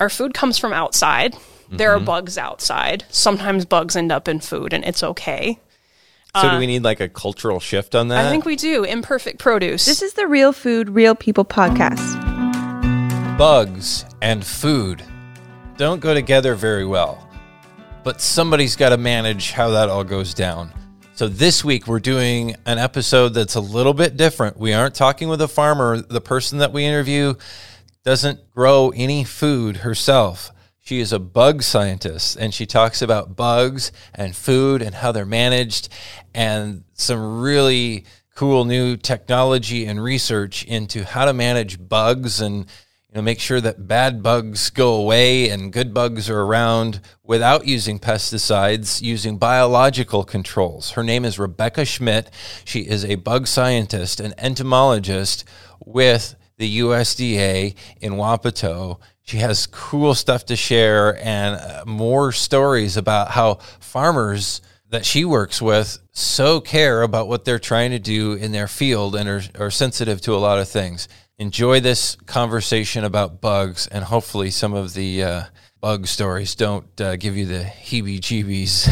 our food comes from outside. There are mm-hmm. bugs outside. Sometimes bugs end up in food, and it's okay. So do uh, we need like a cultural shift on that? I think we do. Imperfect produce. This is the Real Food, Real People podcast. bugs and food don't go together very well. But somebody's got to manage how that all goes down. So this week we're doing an episode that's a little bit different. We aren't talking with a farmer. The person that we interview doesn't grow any food herself. She is a bug scientist and she talks about bugs and food and how they're managed and some really cool new technology and research into how to manage bugs and you know make sure that bad bugs go away and good bugs are around without using pesticides using biological controls. Her name is Rebecca Schmidt. She is a bug scientist and entomologist with the USDA in Wapato. She has cool stuff to share and uh, more stories about how farmers that she works with so care about what they're trying to do in their field and are, are sensitive to a lot of things. Enjoy this conversation about bugs, and hopefully, some of the uh, bug stories don't uh, give you the heebie jeebies.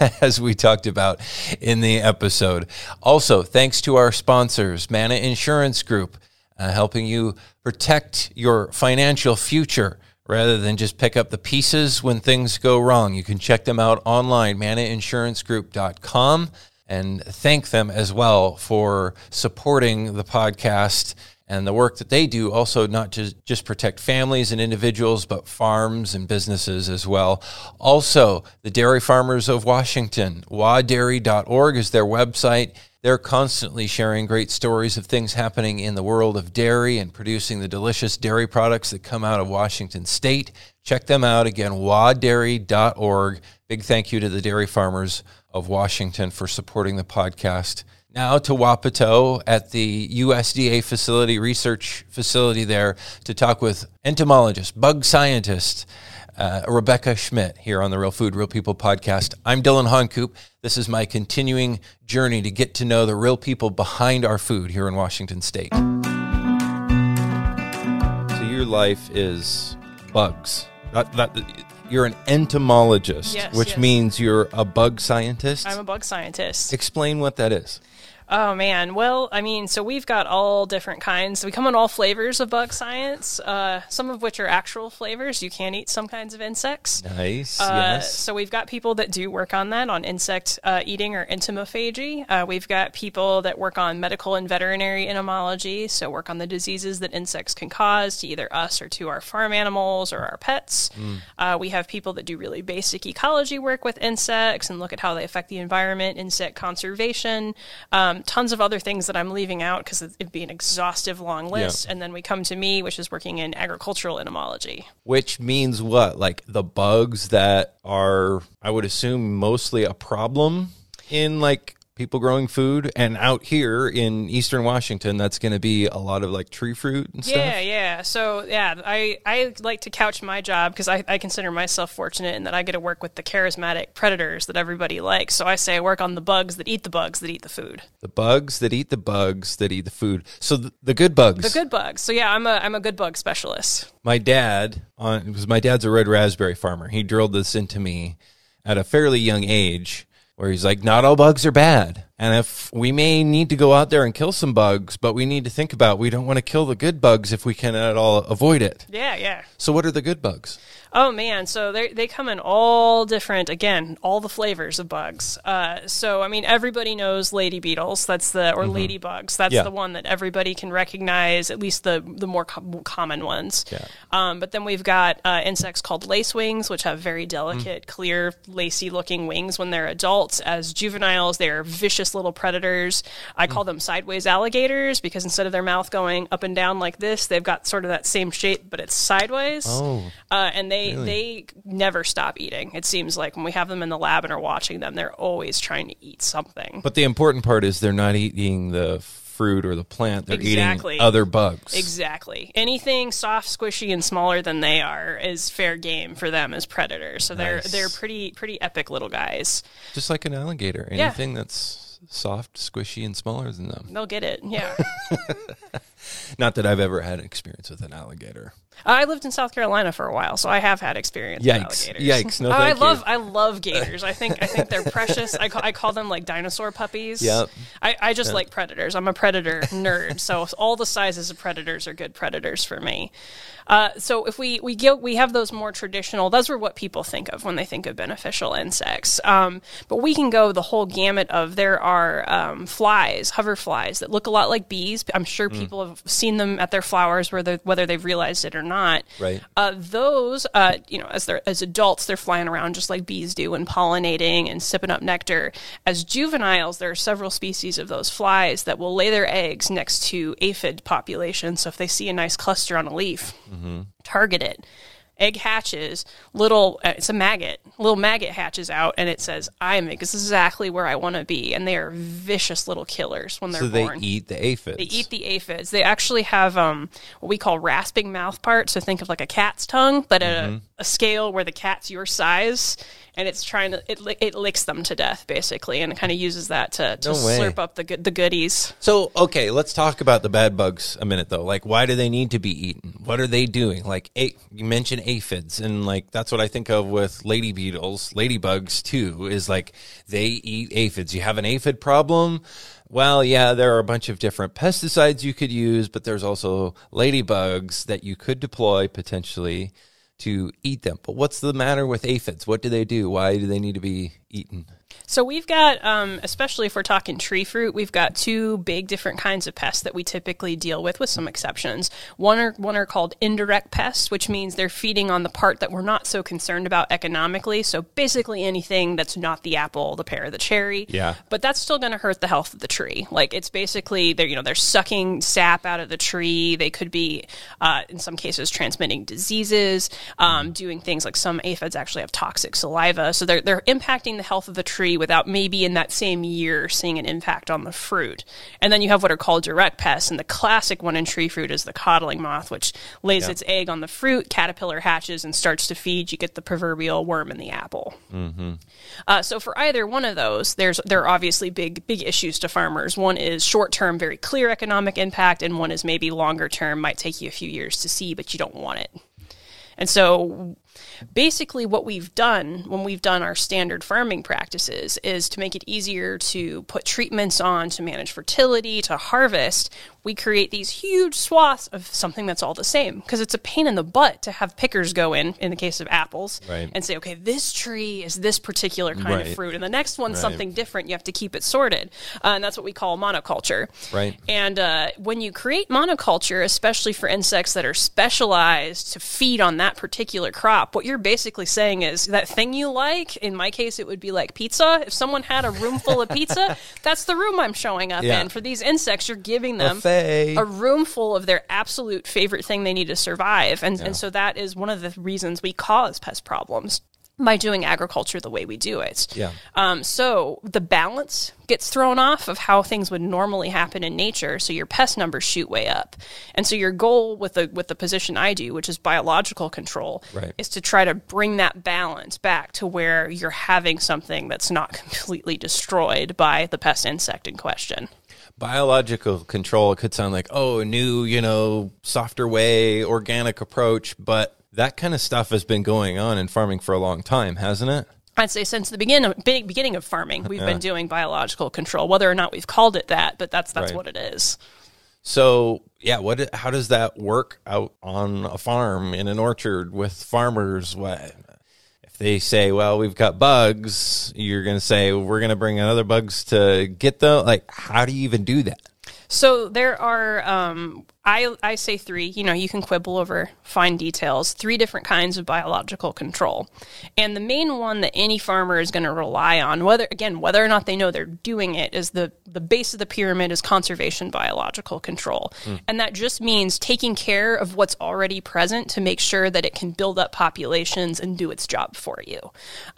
As we talked about in the episode. Also, thanks to our sponsors, Mana Insurance Group, uh, helping you protect your financial future rather than just pick up the pieces when things go wrong. You can check them out online, manainsurancegroup.com, and thank them as well for supporting the podcast and the work that they do also not just just protect families and individuals but farms and businesses as well also the dairy farmers of washington wadairy.org is their website they're constantly sharing great stories of things happening in the world of dairy and producing the delicious dairy products that come out of Washington state. Check them out again, wadairy.org. Big thank you to the dairy farmers of Washington for supporting the podcast. Now to Wapato at the USDA facility, research facility there, to talk with entomologist, bug scientist, uh, Rebecca Schmidt here on the Real Food, Real People podcast. I'm Dillon Honcoop. This is my continuing journey to get to know the real people behind our food here in Washington State. So your life is bugs. That, that, you're an entomologist, Yes, which yes. means you're a bug scientist. I'm a bug scientist. Explain what that is. Oh man, well, I mean, so we've got all different kinds. We come in all flavors of bug science. Uh, some of which are actual flavors. You can eat some kinds of insects. Nice. Uh, yes. So we've got people that do work on that on insect uh, eating or entomophagy. Uh, we've got people that work on medical and veterinary entomology, so work on the diseases that insects can cause to either us or to our farm animals or our pets. Uh, we have people that do really basic ecology work with insects and look at how they affect the environment, insect conservation, um, tons of other things that I'm leaving out because it'd be an exhaustive long list. And then we come to me, which is working in agricultural entomology. Which means what? Like the bugs that are, I would assume, mostly a problem in like people growing food. And out here in eastern Washington, that's going to be a lot of like tree fruit and stuff. Yeah, yeah. So yeah, I I like to couch my job because I, I consider myself fortunate in that I get to work with the charismatic predators that everybody likes. So I say I work on the bugs that eat the bugs that eat the food. The bugs that eat the bugs that eat the food. So the, the good bugs. The good bugs. So yeah, I'm a I'm a good bug specialist. my dad on because my dad's a red raspberry farmer. He drilled this into me at a fairly young age where he's like, not all bugs are bad. And if we may need to go out there and kill some bugs, but we need to think about we don't want to kill the good bugs if we can at all avoid it. Yeah, yeah. So what are the good bugs? Oh man, so they they come in all different again, all the flavors of bugs. Uh, so I mean, everybody knows lady beetles. That's the or ladybugs. That's Yeah. the one that everybody can recognize, at least the the more co- common ones. Yeah. Um, but then we've got uh, insects called lacewings, which have very delicate, clear, lacy looking wings when they're adults. As juveniles, they are vicious little predators. I call them sideways alligators because instead of their mouth going up and down like this, they've got sort of that same shape, but it's sideways. Oh. Uh, and they they never stop eating. It seems like when we have them in the lab and are watching them, they're always trying to eat something. But the important part is they're not eating the fruit or the plant. They're Exactly. eating other bugs. Exactly. Anything soft, squishy, and smaller than they are is fair game for them as predators. So they're they're pretty pretty epic little guys. Just like an alligator. Yeah. Anything that's soft, squishy, and smaller than them. They'll get it. Yeah. Not that I've ever had an experience with an alligator. I lived in South Carolina for a while, so I have had experience. Yikes. With alligators. Yikes. No, I you. love I love gators. I think I think they're precious. I call, I call them like dinosaur puppies. Yep. I, I just like predators. I'm a predator nerd, so all the sizes of predators are good predators for me. Uh, so if we we go, we have those more traditional. Those are what people think of when they think of beneficial insects. Um, but we can go the whole gamut of there are um, flies, hover flies that look a lot like bees. I'm sure Mm. people have seen them at their flowers, whether whether they've realized it or not. Right. Uh, those, uh, you know, as they're as adults, they're flying around just like bees do and pollinating and sipping up nectar. As juveniles, there are several species of those flies that will lay their eggs next to aphid populations. So if they see a nice cluster on a leaf, target it. Egg hatches, little, uh, it's a maggot, little maggot hatches out, and it says, I'm exactly where I want to be. And they are vicious little killers when they're So they born. eat the aphids. They eat the aphids. They actually have um, what we call rasping mouth parts. So think of like a cat's tongue, but Mm-hmm. a, a scale where the cat's your size, and it's trying to it, it licks them to death basically, and it kind of uses that to, to No slurp up the good the goodies. So, okay, let's talk about the bad bugs a minute though. Like, why do they need to be eaten? What are they doing? Like, a- you mentioned aphids, and like that's what I think of with lady beetles, ladybugs too. Is like they eat aphids. You have an aphid problem. Well, yeah, there are a bunch of different pesticides you could use, but there's also ladybugs that you could deploy potentially to eat them. But what's the matter with aphids? What do they do? Why do they need to be eaten? So we've got, um, especially if we're talking tree fruit, we've got two big different kinds of pests that we typically deal with, with some exceptions. One are one are called indirect pests, which means they're feeding on the part that we're not so concerned about economically. So basically anything that's not the apple, the pear, the cherry. Yeah. But that's still going to hurt the health of the tree. Like it's basically they're you know they're sucking sap out of the tree. They could be, uh, in some cases, transmitting diseases. Um, doing things like some aphids actually have toxic saliva, so they're they're impacting the health of the tree without maybe in that same year seeing an impact on the fruit. And then you have what are called direct pests, and the classic one in tree fruit is the codling moth, which lays its egg on the fruit, caterpillar hatches and starts to feed. You get the proverbial worm in the apple. Uh, so for either one of those, there's there are obviously big big issues to farmers. One is short term, very clear economic impact, and one is maybe longer term, might take you a few years to see, but you don't want it. And so basically what we've done when we've done our standard farming practices is to make it easier to put treatments on to manage fertility to harvest we create these huge swaths of something that's all the same because it's a pain in the butt to have pickers go in in the case of apples Right. and say okay this tree is this particular kind Right. of fruit and the next one's something different you have to keep it sorted uh, and that's what we call monoculture Right. and uh, when you create monoculture, especially for insects that are specialized to feed on that particular crop, what you're basically saying is that thing you like, in my case, it would be like pizza. If someone had a room full of pizza, that's the room I'm showing up Yeah. in. For these insects, you're giving them Buffet. a room full of their absolute favorite thing they need to survive. And, and so that is one of the reasons we cause pest problems by doing agriculture the way we do it. Yeah. Um, so the balance gets thrown off of how things would normally happen in nature. So your pest numbers shoot way up, and so your goal with the with the position I do, which is biological control, Right. is to try to bring that balance back to where you're having something that's not completely destroyed by the pest insect in question. Biological control it could sound like oh a new you know softer way organic approach but that kind of stuff has been going on in farming for a long time hasn't it I'd say since the begin of, beginning of farming, we've been doing biological control, whether or not we've called it that, but that's that's Right. what it is. so yeah what how does that work out on a farm in an orchard with farmers what if they say well we've got bugs you're going to say we're going to bring in other bugs to get them like how do you even do that? So there are, um, I I say three. You know, you can quibble over fine details. Three different kinds of biological control, and the main one that any farmer is going to rely on, whether again whether or not they know they're doing it, is the the base of the pyramid is conservation biological control, and that just means taking care of what's already present to make sure that it can build up populations and do its job for you.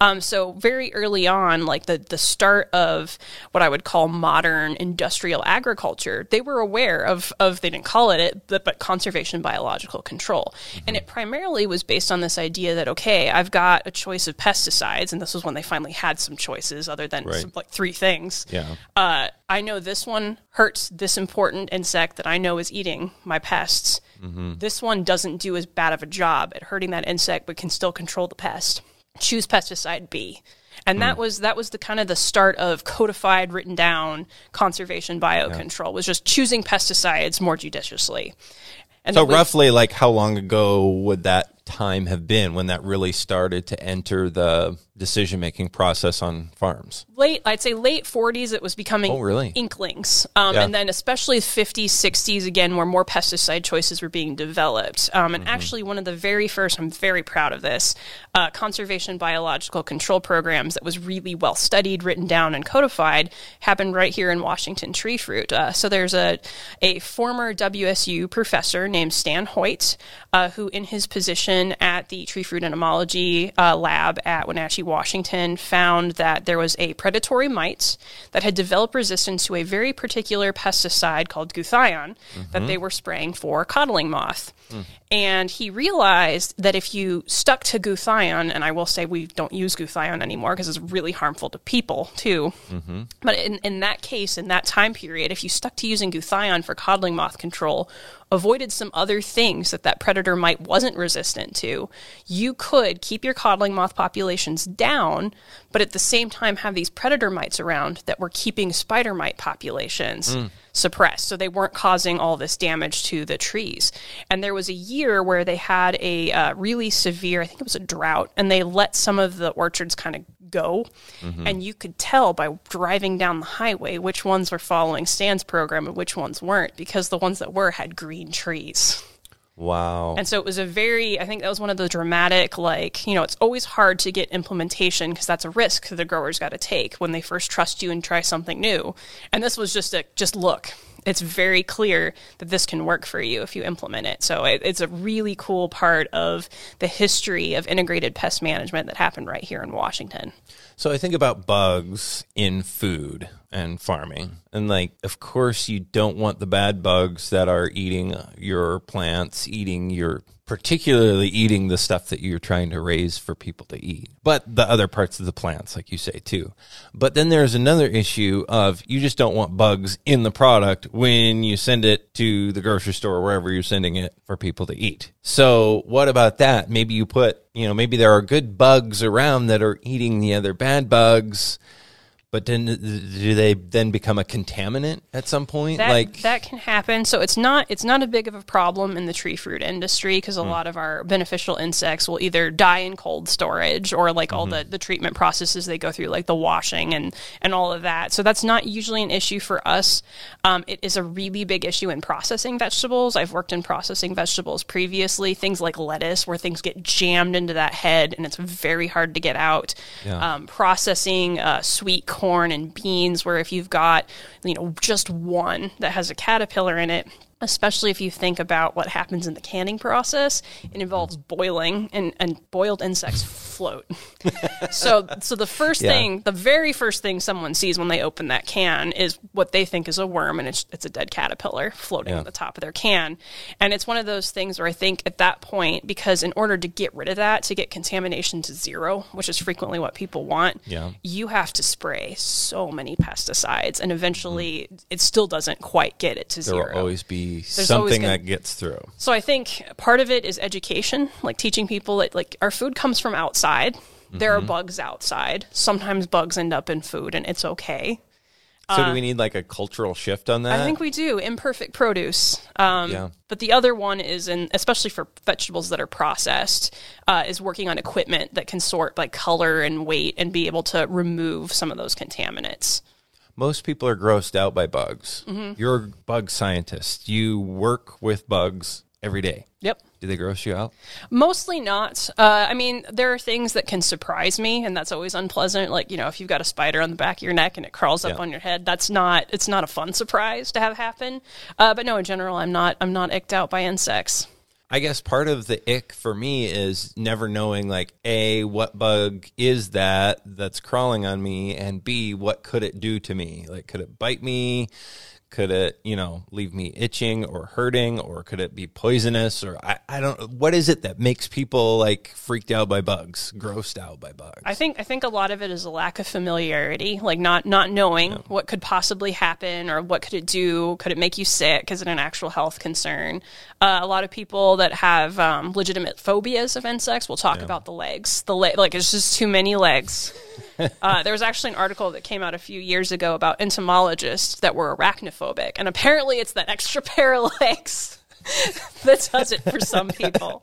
Um, so very early on, like the the start of what I would call modern industrial agriculture, they were aware of of they didn't call it it it, but, but conservation biological control. And it primarily was based on this idea that, okay, I've got a choice of pesticides, and this was when they finally had some choices other than Right. some, like three things. Yeah. Uh, I know this one hurts this important insect that I know is eating my pests. This one doesn't do as bad of a job at hurting that insect, but can still control the pest. Choose pesticide B. And that mm. was that was the kind of the start of codified, written down conservation biocontrol was just choosing pesticides more judiciously. And So was- roughly, like how long ago would that time have been when that really started to enter the decision making process on farms? late i'd say late 40s it was becoming Oh, really? inklings um, Yeah. and then especially 50s 60s again where more pesticide choices were being developed um, Mm-hmm. and actually one of the very first i'm very proud of this uh, conservation biological control programs that was really well studied written down and codified happened right here in washington tree fruit uh, so there's a, a former wsu professor named stan hoyt uh, who in his position at the tree fruit entomology uh, lab at wenatchee washington found that there was a predatory mite that had developed resistance to a very particular pesticide called guthion that mm-hmm. they were spraying for codling moth. And he realized that if you stuck to guthion, and I will say we don't use guthion anymore because it's really harmful to people too. Mm-hmm. But in, in that case, in that time period, if you stuck to using guthion for codling moth control, avoided some other things that that predator mite wasn't resistant to, you could keep your codling moth populations down, but at the same time have these predator mites around that were keeping spider mite populations suppressed. So they weren't causing all this damage to the trees. And there was a year where they had a uh, really severe, I think it was a drought, and they let some of the orchards kind of go. Mm-hmm. And you could tell by driving down the highway which ones were following Stan's program and which ones weren't, because the ones that were had green trees. Wow. And so it was a very, I think that was one of the dramatic, like, you know, it's always hard to get implementation because that's a risk the growers got to take when they first trust you and try something new. And this was just a, just look. It's very clear that this can work for you if you implement it. So it, it's a really cool part of the history of integrated pest management that happened right here in Washington. So I think about bugs in food and farming. And like of course you don't want the bad bugs that are eating your plants, eating your particularly eating the stuff that you're trying to raise for people to eat. But the other parts of the plants like you say too. But then there's another issue of you just don't want bugs in the product when you send it to the grocery store or wherever you're sending it for people to eat. So what about that? Maybe you put, you know, maybe there are good bugs around that are eating the other bad bugs, but then do they then become a contaminant at some point? That, like that can happen. So it's not it's not a big of a problem in the tree fruit industry because a lot of our beneficial insects will either die in cold storage or like all the, the treatment processes they go through, like the washing and and all of that. So that's not usually an issue for us. Um, it is a really big issue in processing vegetables. I've worked in processing vegetables previously. Things like lettuce, where things get jammed into that head and it's very hard to get out. Yeah. Um, processing uh, sweet corn and beans, where if you've got you know just one that has a caterpillar in it, especially if you think about what happens in the canning process, it involves boiling, and, and boiled insects float. so, so the first Yeah. thing, the very first thing someone sees when they open that can is what they think is a worm, and it's it's a dead caterpillar floating Yeah. on the top of their can. And it's one of those things where I think at that point, because in order to get rid of that, to get contamination to zero, which is frequently what people want, Yeah. you have to spray so many pesticides, and eventually mm-hmm. it still doesn't quite get it to there zero. will always be always something gonna- that gets through. So I think part of it is education, like teaching people that like our food comes from outside. There Mm-hmm. are bugs outside. Sometimes bugs end up in food, and it's okay. So do we need like a cultural shift on that? Uh, I think we do imperfect produce. Um, Yeah. But the other one is, in especially for vegetables that are processed, uh, is working on equipment that can sort by color and weight and be able to remove some of those contaminants. Most people are grossed out by bugs. Mm-hmm. You're a bug scientist. You work with bugs every day. Yep. Do they gross you out? Mostly not. Uh, I mean, there are things that can surprise me, and that's always unpleasant. Like you know, if you've got a spider on the back of your neck and it crawls up Yeah. on your head, that's not. It's not a fun surprise to have happen. Uh, but no, in general, I'm not. I'm not icked out by insects. I guess part of the ick for me is never knowing like A, what bug is that that's crawling on me and B, what could it do to me? Like could it bite me? Could it, you know, leave me itching or hurting, or could it be poisonous? Or I, I don't. What is it that makes people like freaked out by bugs, grossed out by bugs? I think I think a lot of it is a lack of familiarity, like not not knowing what could possibly happen or what could it do. Could it make you sick? Is it an actual health concern? Uh, a lot of people that have um, legitimate phobias of insects will talk about the legs. The le- like it's just too many legs. uh, there was actually an article that came out a few years ago about entomologists that were arachnophobic, and apparently it's that extra pair of legs that does it for some people.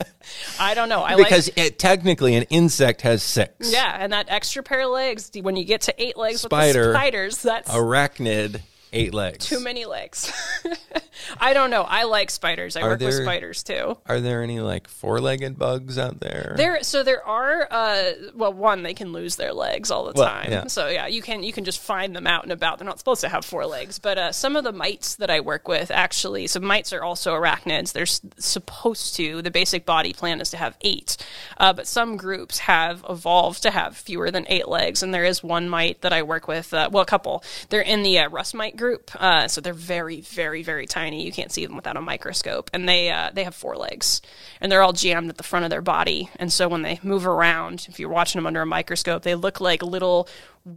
I don't know. I like because it, technically an insect has six. yeah, and that extra pair of legs, when you get to eight legs Spider, with spiders, that's Arachnid, eight legs. too many legs. I don't know. I like spiders. I Are work with spiders too. Are there any like four-legged bugs out there? There, so there are. Uh, well, one, they can lose their legs all the Well, time. yeah. So yeah, you can you can just find them out and about. They're not supposed to have four legs, but uh, some of the mites that I work with actually. So mites are also arachnids. They're s- supposed to. The basic body plan is to have eight, uh, but some groups have evolved to have fewer than eight legs. And there is one mite that I work with. Uh, well, a couple. They're in the uh, rust mite group. Uh, so they're very, very, very tiny. You can't see them without a microscope, and they uh, they have four legs, and they're all jammed at the front of their body. And so when they move around, if you're watching them under a microscope, they look like little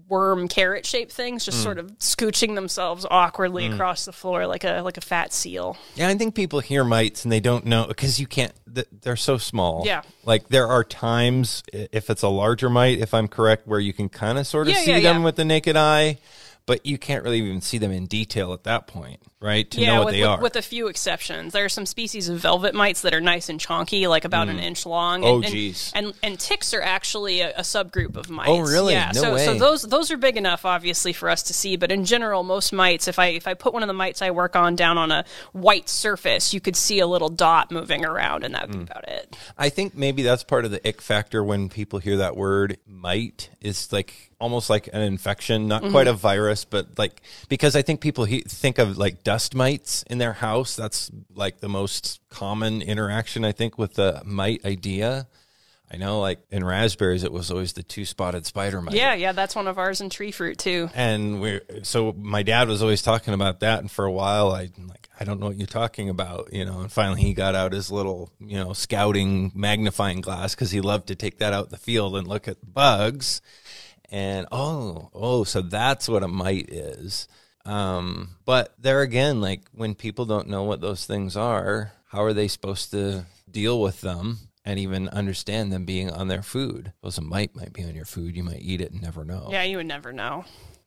worm carrot shaped things, just sort of scooching themselves awkwardly across the floor like a like a fat seal. Yeah, I think people hear mites and they don't know because you can't. They're so small. Yeah. like there are times if it's a larger mite, if I'm correct, where you can kind of sort of Yeah, see yeah, them yeah. with the naked eye, but you can't really even see them in detail at that point, right? To yeah, know what with, they with, are. with a few exceptions. There are some species of velvet mites that are nice and chonky, like about an mm. inch long. Oh, and, and- geez. And, and ticks are actually a, a subgroup of mites. Oh, really? Yeah. No so, so those those are big enough, obviously, for us to see. But in general, most mites, if I if I put one of the mites I work on down on a white surface, you could see a little dot moving around, and that'd be mm. about it. I think maybe that's part of the ick factor when people hear that word mite is like almost like an infection, not mm-hmm. quite a virus, but like because I think people he, think of like dust mites in their house. That's like the most common interaction I think with the mite idea. I know, like in raspberries, it was always the two spotted spider mite. Yeah, yeah, that's one of ours in tree fruit too. And we so my dad was always talking about that, and for a while I like I don't know what you're talking about, you know. And finally he got out his little you know scouting magnifying glass because he loved to take that out in the field and look at bugs. And oh oh, so that's what a mite is. Um, but there again, like when people don't know what those things are, how are they supposed to deal with them? And even understand them being on their food. Those a mite might be on your food. You might eat it and never know. Yeah, you would never know.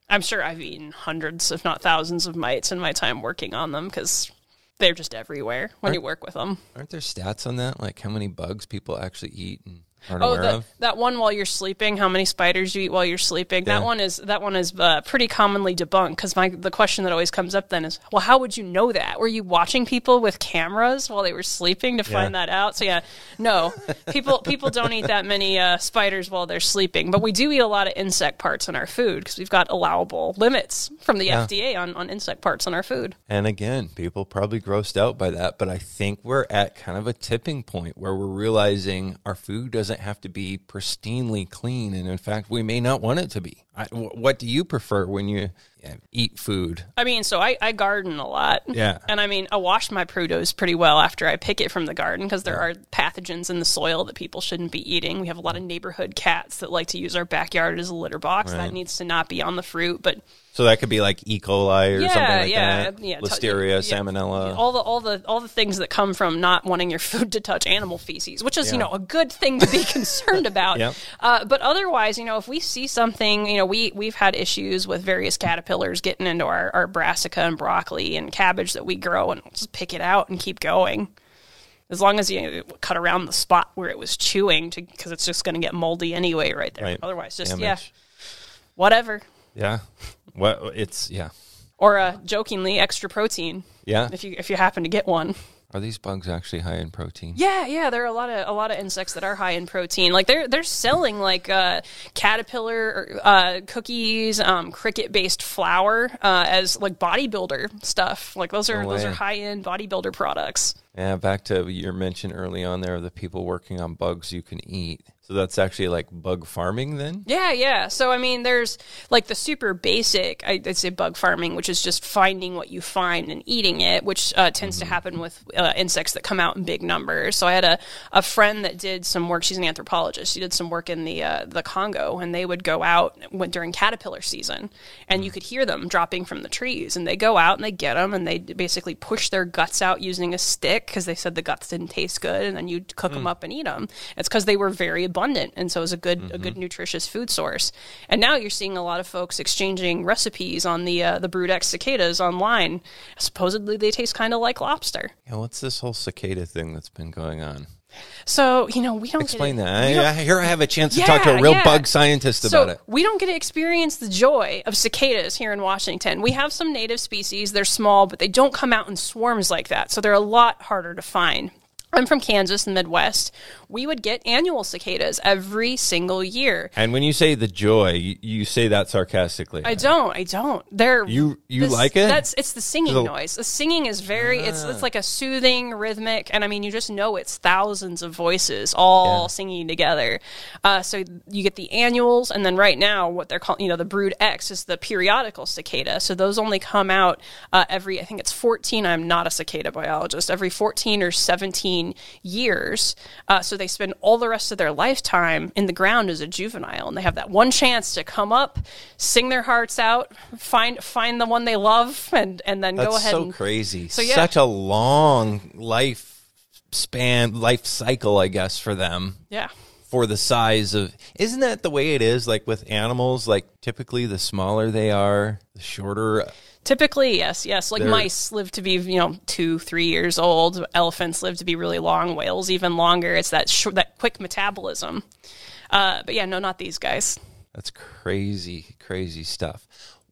I'm sure I've eaten hundreds, if not thousands, of mites in my time working on them because they're just everywhere when you work with them. Aren't there stats on that? Like how many bugs people actually eat and aren't Oh, the, that one while you're sleeping. How many spiders you eat while you're sleeping? Yeah. That one is that one is uh, pretty commonly debunked because my the question that always comes up then is, well, how would you know that? Were you watching people with cameras while they were sleeping to find that out? So yeah, no, people people don't eat that many uh, spiders while they're sleeping, but we do eat a lot of insect parts in our food because we've got allowable limits from the Yeah. FDA on on insect parts in our food. And again, people probably grossed out by that, but I think we're at kind of a tipping point where we're realizing our food doesn't have to be pristinely clean, and in fact, we may not want it to be. I, what do you prefer when you eat food? I mean, so I, I garden a lot. Yeah. And I mean, I wash my prudos pretty well after I pick it from the garden because there are pathogens in the soil that people shouldn't be eating. We have a lot of neighborhood cats that like to use our backyard as a litter box. That needs to not be on the fruit. But So that could be like E. coli or yeah, something like yeah, that. yeah, Listeria, yeah. salmonella. all the all the all the things that come from not wanting your food to touch animal feces, which is you know a good thing to be concerned about. Yep. Uh, but otherwise, you know, if we see something, you know, we we've had issues with various caterpillars getting into our, our brassica and broccoli and cabbage that we grow, and we'll just pick it out and keep going. As long as you cut around the spot where it was chewing, because it's just going to get moldy anyway, right there. Right. Otherwise, just Damage. yeah, whatever. Yeah. What it's yeah. Or uh, jokingly, extra protein Yeah. if you if you happen to get one. Are these bugs actually high in protein? Yeah, yeah, there are a lot of a lot of insects that are high in protein. Like they're they're selling like uh, caterpillar uh, cookies, um, cricket based flour uh, as like bodybuilder stuff. Like those are No those are high end bodybuilder products. Yeah, back to your mention early on there of the people working on bugs you can eat. So that's actually like bug farming then? Yeah, yeah. So I mean, there's like the super basic, I- I'd say bug farming, which is just finding what you find and eating it, which uh, tends to happen with uh, insects that come out in big numbers. So I had a, a friend that did some work. She's an anthropologist. She did some work in the uh, the Congo, and they would go out went during caterpillar season, and you could hear them dropping from the trees. And they go out and they get them, and they basically push their guts out using a stick because they said the guts didn't taste good, and then you'd cook them up and eat them. It's because they were very abundant, and so it was a good a good nutritious food source. And now you're seeing a lot of folks exchanging recipes on the uh, the Brood X cicadas online. Supposedly they taste kind of like lobster. Yeah, what's this whole cicada thing that's been going on? So you know we don't Explain get it- that. Don't- I, here I have a chance to talk to a real yeah. bug scientist so about it. we don't get to experience the joy of cicadas here in Washington. We have some native species; they're small, but they don't come out in swarms like that, so they're a lot harder to find. I'm from Kansas, the Midwest. We would get annual cicadas every single year. And when you say the joy, you, you say that sarcastically. I don't. I don't. They're You- you this- like it? That's it's the singing So- noise. The singing is very. It's Ah. it's like a soothing, rhythmic, and I mean you just know it's thousands of voices all Yeah. singing together. Uh, so you get the annuals, and then right now what they're calling, you know, the Brood X is the periodical cicada. So those only come out uh, every. I think it's fourteen. I'm not a cicada biologist. Every fourteen or seventeen years. Uh, so they spend all the rest of their lifetime in the ground as a juvenile, and they have that one chance to come up, sing their hearts out, find find the one they love, and and then That's go ahead so and crazy. So, yeah. Such a long life span, life cycle, I guess, for them. yeah. For the size of, isn't that the way it is? Like with animals, like typically the smaller they are, the shorter. Typically, yes, yes. Like They're- mice live to be, you know, two, three years old. Elephants live to be really long. Whales even longer. It's that short, that quick metabolism. Uh, but yeah, no, not these guys. That's crazy, crazy stuff.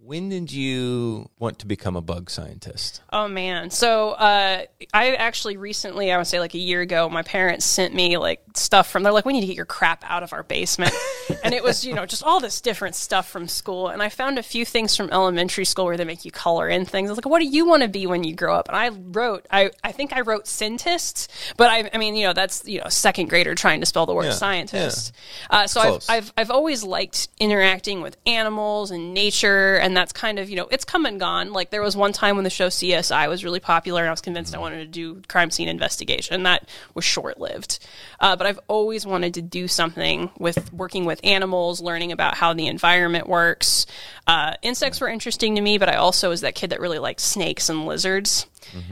When did you want to become a bug scientist? Oh man. So uh, I actually recently, I would say like a year ago, my parents sent me like stuff from. They're like, we need to get your crap out of our basement, and it was you know just all this different stuff from school. And I found a few things from elementary school where they make you color in things. I was like, what do you want to be when you grow up? And I wrote, I I think I wrote scientist, but I I mean you know that's you know second grader trying to spell the word Yeah, scientist. Uh, so I've, I've I've always liked interacting with animals and nature, and that's kind of you know it's come and gone. Like there was one time when the show CSI was really popular, and I was convinced I wanted to do crime scene investigation. That was short lived, uh, but I've always wanted to do something with working with animals, learning about how the environment works. Uh, insects were interesting to me, but I also was that kid that really liked snakes and lizards.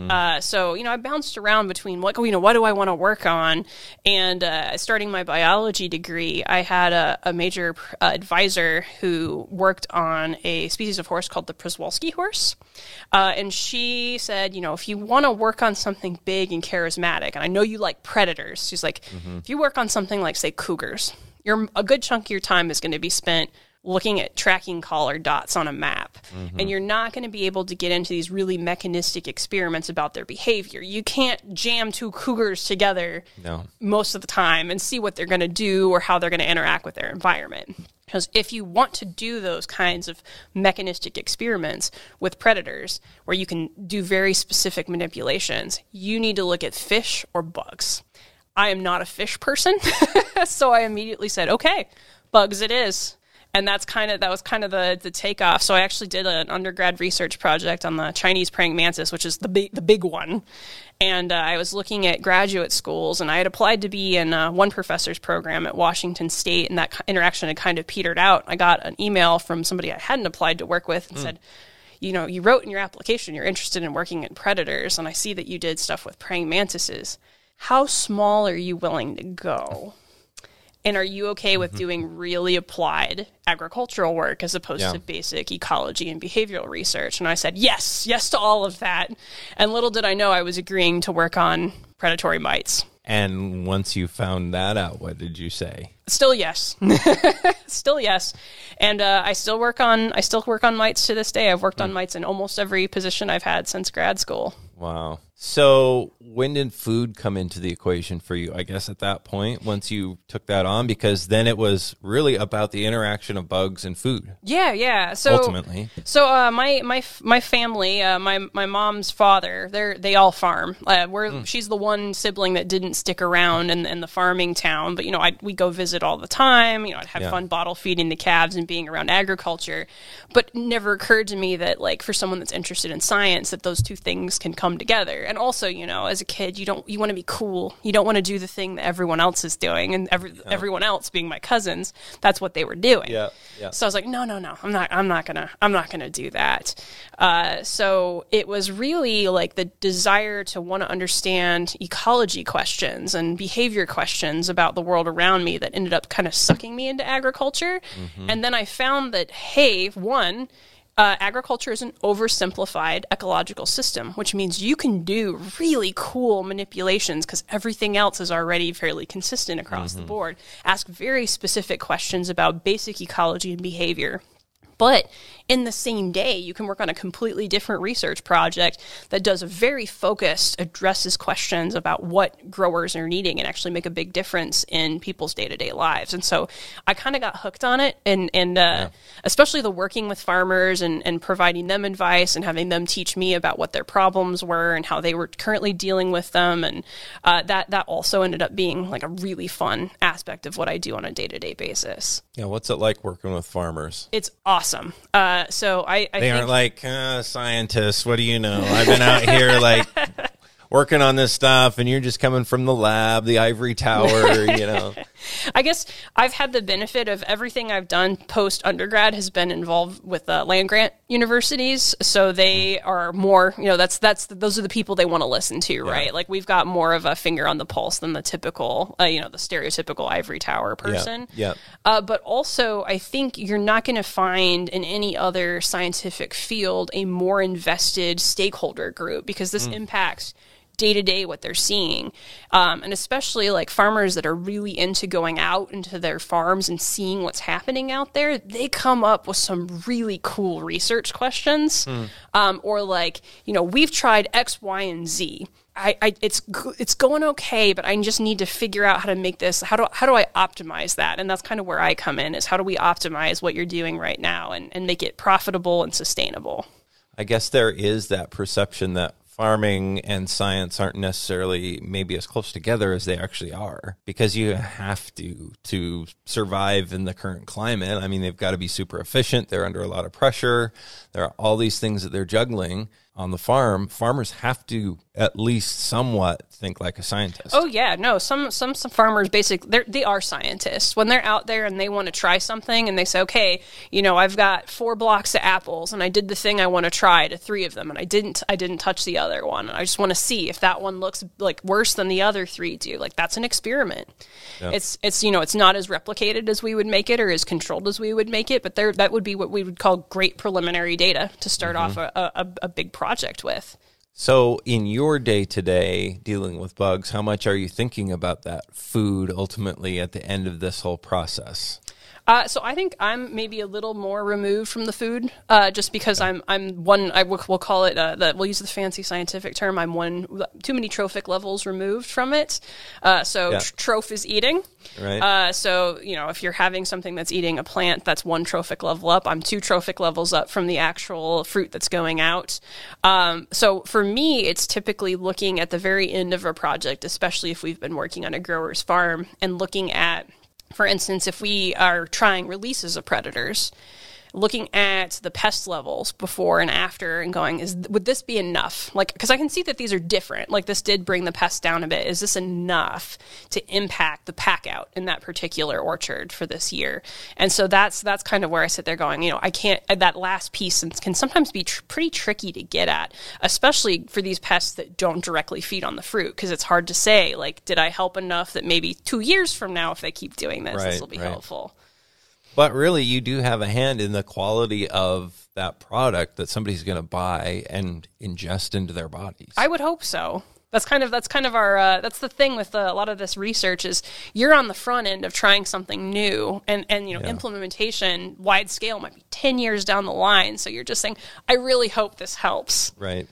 Uh, so you know, I bounced around between what you know, what do I want to work on, and uh, starting my biology degree, I had a, a major uh, advisor who worked on a species of horse called the Przewalski horse, uh, and she said, you know, if you want to work on something big and charismatic, and I know you like predators, she's like, if you work on something like say cougars, your a good chunk of your time is going to be spent looking at tracking collar dots on a map. Mm-hmm. And you're not going to be able to get into these really mechanistic experiments about their behavior. You can't jam two cougars together No. most of the time and see what they're going to do or how they're going to interact with their environment. Because if you want to do those kinds of mechanistic experiments with predators where you can do very specific manipulations, you need to look at fish or bugs. I am not a fish person, so I immediately said, okay, bugs it is. And that's kind of that was kind of the the takeoff. So I actually did an undergrad research project on the Chinese praying mantis, which is the big the big one. And uh, I was looking at graduate schools, and I had applied to be in uh, one professor's program at Washington State, and that interaction had kind of petered out. I got an email from somebody I hadn't applied to work with, and said, you know, you wrote in your application you're interested in working in predators, and I see that you did stuff with praying mantises. How small are you willing to go? And are you okay with doing really applied agricultural work as opposed Yeah. to basic ecology and behavioral research? And I said, yes, yes to all of that. And little did I know I was agreeing to work on predatory mites. And once you found that out, what did you say? Still yes, still yes, and uh, I still work on I still work on mites to this day. I've worked on mites in almost every position I've had since grad school. Wow. So when did food come into the equation for you? I guess at that point, once you took that on, because then it was really about the interaction of bugs and food. Yeah, yeah. So Ultimately. so uh, my my my family, uh, my my mom's father, they they all farm. Uh, we're Hmm. she's the one sibling that didn't stick around in, in the farming town, but you know, I we go visit all the time. You know, I'd have Yeah. fun bottle feeding the calves and being around agriculture. But never occurred to me that like for someone that's interested in science, that those two things can come together. And also, you know, as a kid, you don't you want to be cool. You don't want to do the thing that everyone else is doing, and every, everyone else being my cousins, that's what they were doing. Yeah, yeah. So I was like, no, no, no, I'm not, I'm not gonna, I'm not gonna do that. Uh, so it was really like the desire to want to understand ecology questions and behavior questions about the world around me that ended up kind of sucking me into agriculture. And then I found that, hey, one, uh, agriculture is an oversimplified ecological system, which means you can do really cool manipulations because everything else is already fairly consistent across the board. Ask very specific questions about basic ecology and behavior. But in the same day, you can work on a completely different research project that does a very focused, addresses questions about what growers are needing and actually make a big difference in people's day to day lives. And so I kind of got hooked on it, and and uh, especially the working with farmers and and providing them advice and having them teach me about what their problems were and how they were currently dealing with them, and uh, that that also ended up being like a really fun aspect of what I do on a day to day basis. Yeah. What's it like working with farmers? It's awesome. Uh, so I, I They think, aren't like uh, scientists. What do you know? I've been out here like working on this stuff, and you're just coming from the lab, the ivory tower. You know. I guess I've had the benefit of everything I've done post undergrad has been involved with uh, land grant universities, so they are more, you know, that's that's those are the people they want to listen to, right? Like we've got more of a finger on the pulse than the typical, uh, you know, the stereotypical ivory tower person. Yeah. Uh, but also, I think you're not going to find in any other scientific field a more invested stakeholder group because this impacts day to day what they're seeing. Um, and especially like farmers that are really into going out into their farms and seeing what's happening out there, they come up with some really cool research questions. Um, or like, you know, we've tried X, Y, and Z. I, I it's it's going okay, but I just need to figure out how to make this. How do how do I optimize that? And that's kind of where I come in. Is how do we optimize what you're doing right now and, and make it profitable and sustainable? I guess there is that perception that farming and science aren't necessarily maybe as close together as they actually are because you have to to survive in the current climate. I mean, they've got to be super efficient. They're under a lot of pressure. There are all these things that they're juggling on the farm. Farmers have to at least somewhat think like a scientist. Oh yeah, no. Some some some farmers basically they they are scientists. When they're out there and they want to try something and they say, okay, you know, I've got four blocks of apples and I did the thing I want to try to three of them and I didn't I didn't touch the other one. I just want to see if that one looks like worse than the other three do. Like that's an experiment. It's it's you know it's not as replicated as we would make it or as controlled as we would make it, but there that would be what we would call great preliminary data to start mm-hmm. off a, a, a big project with. So, in your day to day dealing with bugs, how much are you thinking about that food ultimately at the end of this whole process? Uh, so I think I'm maybe a little more removed from the food, uh, just because I'm I'm one. I will we'll call it uh, the we'll use the fancy scientific term. I'm one too many trophic levels removed from it. Uh, so Yeah. tr- troph is eating. Right. Uh, so you know if you're having something that's eating a plant, that's one trophic level up. I'm two trophic levels up from the actual fruit that's going out. Um, so for me, it's typically looking at the very end of a project, especially if we've been working on a grower's farm and looking at for instance, if we are trying releases of predators, looking at the pest levels before and after and going, is would this be enough? Like, because I can see that these are different. Like, this did bring the pest down a bit. Is this enough to impact the pack out in that particular orchard for this year? And so that's that's kind of where I sit there going, you know, I can't. Uh, that last piece can sometimes be tr- pretty tricky to get at, especially for these pests that don't directly feed on the fruit, because it's hard to say. Like, did I help enough that maybe two years from now, if they keep doing this, Right, this will be right. helpful. But really, you do have a hand in the quality of that product that somebody's going to buy and ingest into their bodies. I would hope so. That's kind of that's kind of our uh, that's the thing with uh, a lot of this research is you're on the front end of trying something new and and you know implementation wide scale might be 10 years down the line so you're just saying I really hope this helps. right.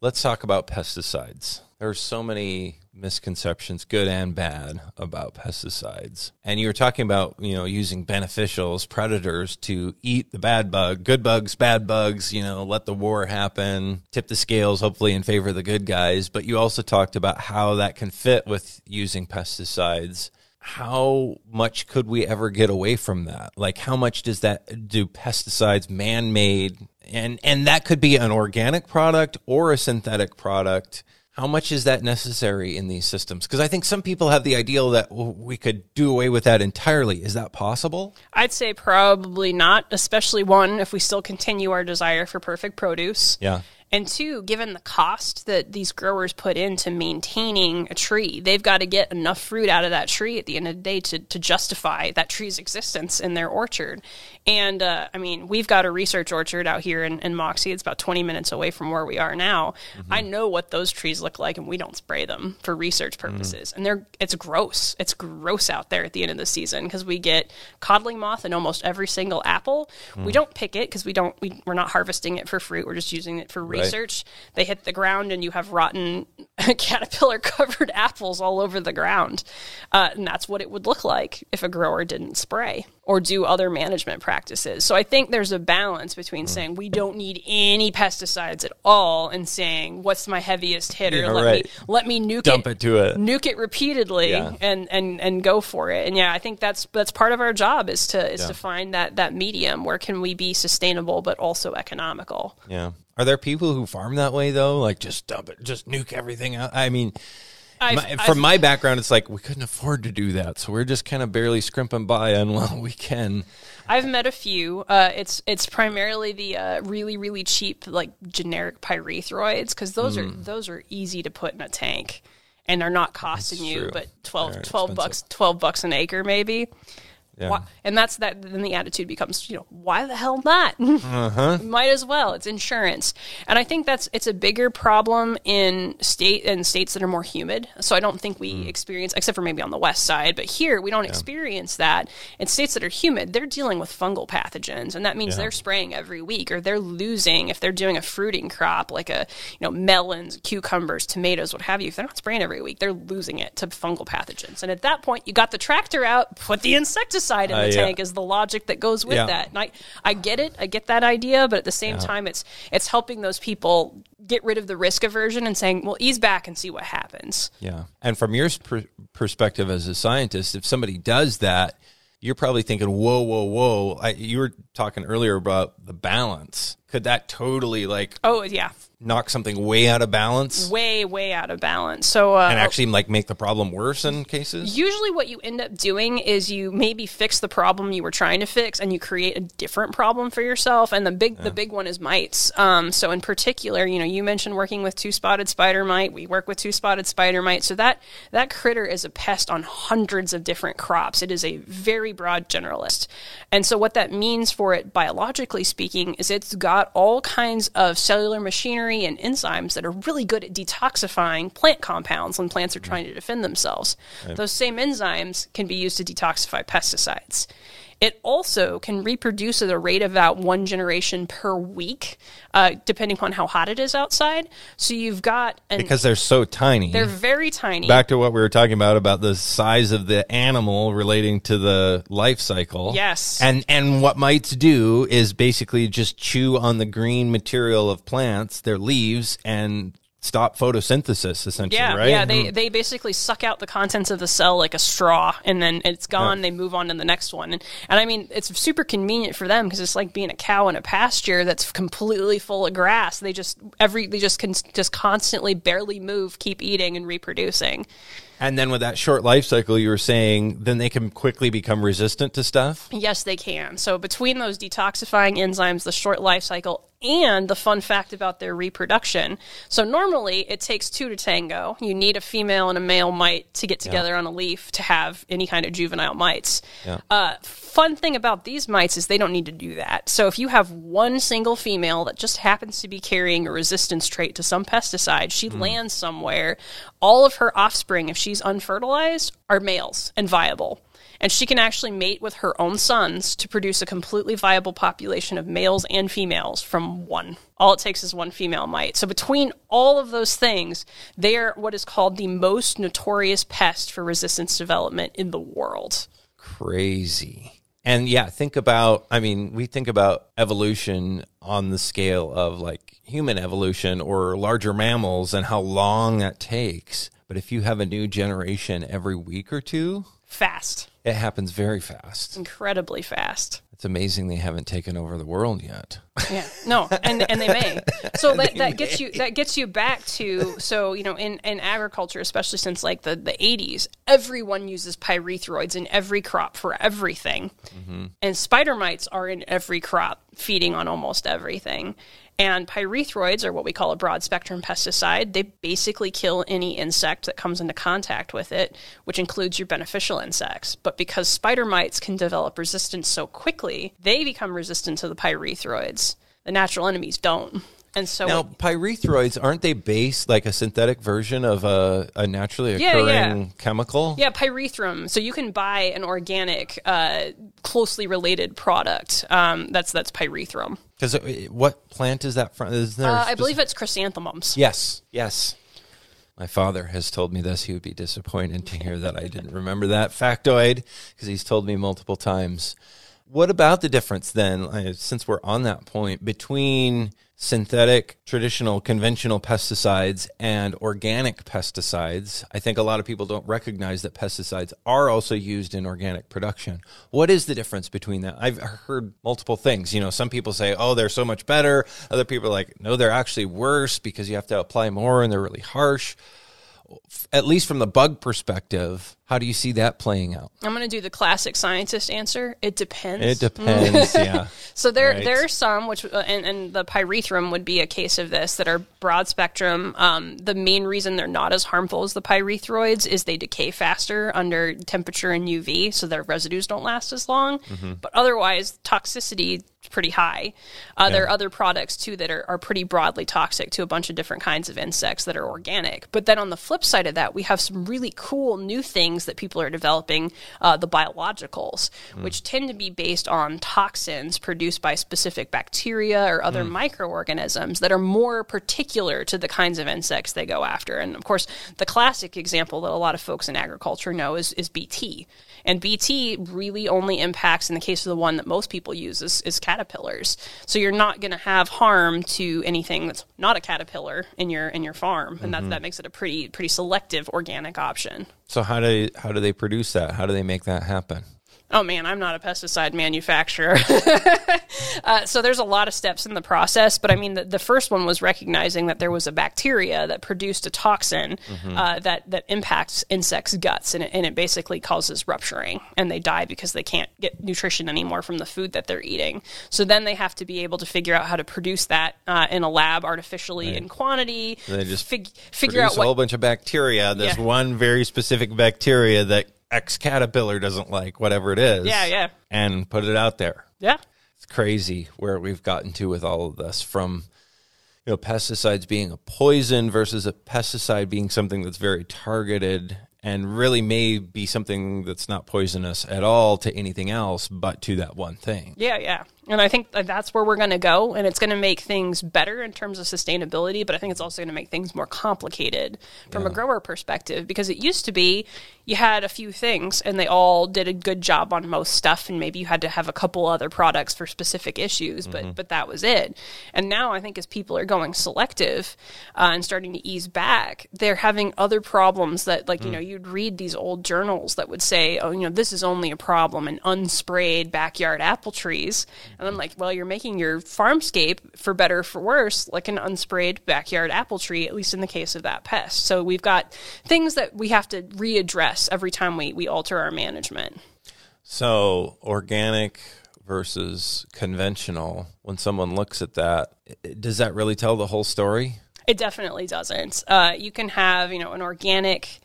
Let's talk about pesticides. There are so many misconceptions, good and bad, about pesticides. And you were talking about, you know, using beneficials, predators to eat the bad bug, good bugs, bad bugs, you know, let the war happen, tip the scales, hopefully in favor of the good guys. But you also talked about how that can fit with using pesticides how much could we ever get away from that? Like how much does that do pesticides man-made and and that could be an organic product or a synthetic product. How much is that necessary in these systems? Because I think some people have the ideal that well, we could do away with that entirely. Is that possible? I'd say probably not, especially one if we still continue our desire for perfect produce. Yeah. And two, given the cost that these growers put into maintaining a tree, they've got to get enough fruit out of that tree at the end of the day to, to justify that tree's existence in their orchard. And uh, I mean, we've got a research orchard out here in, in Moxee. It's about 20 minutes away from where we are now. Mm-hmm. I know what those trees look like, and we don't spray them for research mm-hmm. purposes. Mm-hmm. And they're it's gross. It's gross out there at the end of the season because we get codling moth in almost every single apple. Mm. We don't pick it because we don't we, we're not harvesting it for fruit. We're just using it for research. Right. They hit the ground, and you have rotten caterpillar covered apples all over the ground. Uh, and that's what it would look like if a grower didn't spray or do other management practices. So I think there's a balance between mm. saying we don't need any pesticides at all and saying what's my heaviest hitter? Yeah, let right. me let me nuke Dump it, it to it. Nuke it repeatedly yeah. and, and and go for it. And yeah, I think that's that's part of our job is to is yeah. to find that that medium where can we be sustainable but also economical. Yeah. Are there people who farm that way though? Like just dump it, just nuke everything out. I mean, my, from my background, it's like we couldn't afford to do that, so we're just kind of barely scrimping by on what we can. I've met a few. Uh, it's it's primarily the uh, really really cheap like generic pyrethroids because those mm. are hmm. those are easy to put in a tank and are not costing you but 12, 12 bucks 12 bucks an acre maybe. Yeah. Why, and that's that. Then the attitude becomes, you know, why the hell not? Uh-huh. Might as well. It's insurance, and I think that's it's a bigger problem in state in states that are more humid. So I don't think we mm. experience, except for maybe on the west side, but here we don't yeah. experience that. In states that are humid, they're dealing with fungal pathogens, and that means yeah. they're spraying every week, or they're losing if they're doing a fruiting crop like a you know melons, cucumbers, tomatoes, what have you. If they're not spraying every week, they're losing it to fungal pathogens, and at that point, you got the tractor out, put the insecticide pesticide in the uh, tank yeah. is the logic that goes with yeah. that. And I, I get it, I get that idea, but at the same yeah. time, it's it's helping those people get rid of the risk aversion and saying, well, ease back and see what happens. Yeah, and from your perspective as a scientist, if somebody does that, you're probably thinking, whoa, whoa, whoa. I, you were talking earlier about the balance. Could that totally like? Oh yeah, knock something way out of balance way way out of balance. So uh, and actually like make the problem worse in cases? Usually what you end up doing is you maybe fix the problem you were trying to fix and you create a different problem for yourself. And the big yeah. the big one is mites. Um, so in particular you know you mentioned working with two spotted spider mite. We work with two spotted spider mite so that that critter is a pest on hundreds of different crops. It is a very broad generalist. And so what that means for it biologically speaking is it's got all kinds of cellular machinery machinery and enzymes that are really good at detoxifying plant compounds when plants are mm-hmm. trying to defend themselves. Right. Those same enzymes can be used to detoxify pesticides. It also can reproduce at a rate of about one generation per week, uh, depending on how hot it is outside. So you've got an, because they're so tiny. They're very tiny. Back to what we were talking about about the size of the animal relating to the life cycle. Yes, and and what mites do is basically just chew on the green material of plants, their leaves, and stop photosynthesis essentially yeah, right yeah they, mm. they basically suck out the contents of the cell like a straw and then it's gone yeah. they move on to the next one and, and i mean it's super convenient for them because it's like being a cow in a pasture that's completely full of grass they just every they just can just constantly barely move keep eating and reproducing and then with that short life cycle, you were saying, then they can quickly become resistant to stuff? Yes, they can. So between those detoxifying enzymes, the short life cycle, and the fun fact about their reproduction. So normally it takes two to tango. You need a female and a male mite to get together yeah. on a leaf to have any kind of juvenile mites. Yeah. Uh, fun thing about these mites is they don't need to do that. So if you have one single female that just happens to be carrying a resistance trait to some pesticide, she mm. lands somewhere. All of her offspring, if she's unfertilized, are males and viable and she can actually mate with her own sons to produce a completely viable population of males and females from one. All it takes is one female mite. So between all of those things, they are what is called the most notorious pest for resistance development in the world. Crazy. And yeah, think about, I mean, we think about evolution on the scale of like human evolution or larger mammals and how long that takes. But if you have a new generation every week or two, Fast, it happens very fast. incredibly fast. It's amazing they haven't taken over the world yet. Yeah, no, and and they may. So that, that gets you that gets you back to so you know in, in agriculture, especially since like the the eighties, everyone uses pyrethroids in every crop for everything, mm-hmm. and spider mites are in every crop, feeding on almost everything. And pyrethroids are what we call a broad spectrum pesticide. They basically kill any insect that comes into contact with it, which includes your beneficial insects. But because spider mites can develop resistance so quickly, they become resistant to the pyrethroids. The natural enemies don't. And so Now, pyrethroids, aren't they based like a synthetic version of a, a naturally occurring yeah. chemical? Yeah, pyrethrum. So you can buy an organic, uh, closely related product. Um, that's that's pyrethrum. Because what plant is that from? Is there Uh, I believe it's chrysanthemums. Yes, yes. My father has told me this. He would be disappointed to hear that I didn't remember that factoid because he's told me multiple times. What about the difference then, uh, since we're on that point, between synthetic, traditional, conventional pesticides and organic pesticides? I think a lot of people don't recognize that pesticides are also used in organic production. What is the difference between that? I've heard multiple things. You know, some people say, oh, they're so much better. Other people are like, no, they're actually worse because you have to apply more and they're really harsh. At least from the bug perspective, how do you see that playing out? I'm going to do the classic scientist answer. It depends. It depends, yeah. So there, Right. there are some which, uh, and, and the pyrethrum would be a case of this that are broad spectrum. Um, the main reason they're not as harmful as the pyrethroids is they decay faster under temperature and UV, so their residues don't last as long. Mm-hmm. But otherwise, toxicity is pretty high. Uh, There are other products too that are, are pretty broadly toxic to a bunch of different kinds of insects that are organic. But then on the flip side of that, we have some really cool new things that people are developing, uh, the biologicals, which tend to be based on toxins produced by specific bacteria or other microorganisms that are more particular to the kinds of insects they go after. And of course, the classic example that a lot of folks in agriculture know is, is BT. And BT really only impacts, in the case of the one that most people use, is, is caterpillars. So you're not going to have harm to anything that's not a caterpillar in your in your farm, and that mm-hmm. that makes it a pretty pretty selective organic option. So how do how do they produce that? How do they make that happen? Oh man, I'm not a pesticide manufacturer. uh, so there's a lot of steps in the process, but I mean, the, the first one was recognizing that there was a bacteria that produced a toxin uh, that that impacts insects' guts, and it, and it basically causes rupturing, and they die because they can't get nutrition anymore from the food that they're eating. So then they have to be able to figure out how to produce that uh, in a lab artificially in quantity. They just fig- figure out a whole bunch of bacteria. There's Yeah. one very specific bacteria that X caterpillar doesn't like, whatever it is. Yeah, yeah. And put it out there. yeah. It's crazy where we've gotten to with all of this from you know pesticides being a poison versus a pesticide being something that's very targeted and really may be something that's not poisonous at all to anything else but to that one thing. Yeah, yeah. And I think that that's where we're going to go. And it's going to make things better in terms of sustainability, but I think it's also going to make things more complicated from a grower perspective because it used to be you had a few things and they all did a good job on most stuff. And maybe you had to have a couple other products for specific issues, but, but that was it. And now I think as people are going selective uh, and starting to ease back, they're having other problems that, like, you know, you'd read these old journals that would say, oh, you know, this is only a problem in unsprayed backyard apple trees. And I'm like, well, you're making your farmscape, for better or for worse, like an unsprayed backyard apple tree, at least in the case of that pest. So we've got things that we have to readdress every time we, we alter our management. So, organic versus conventional, when someone looks at that, does that really tell the whole story? It definitely doesn't. Uh, you can have, you know, an organic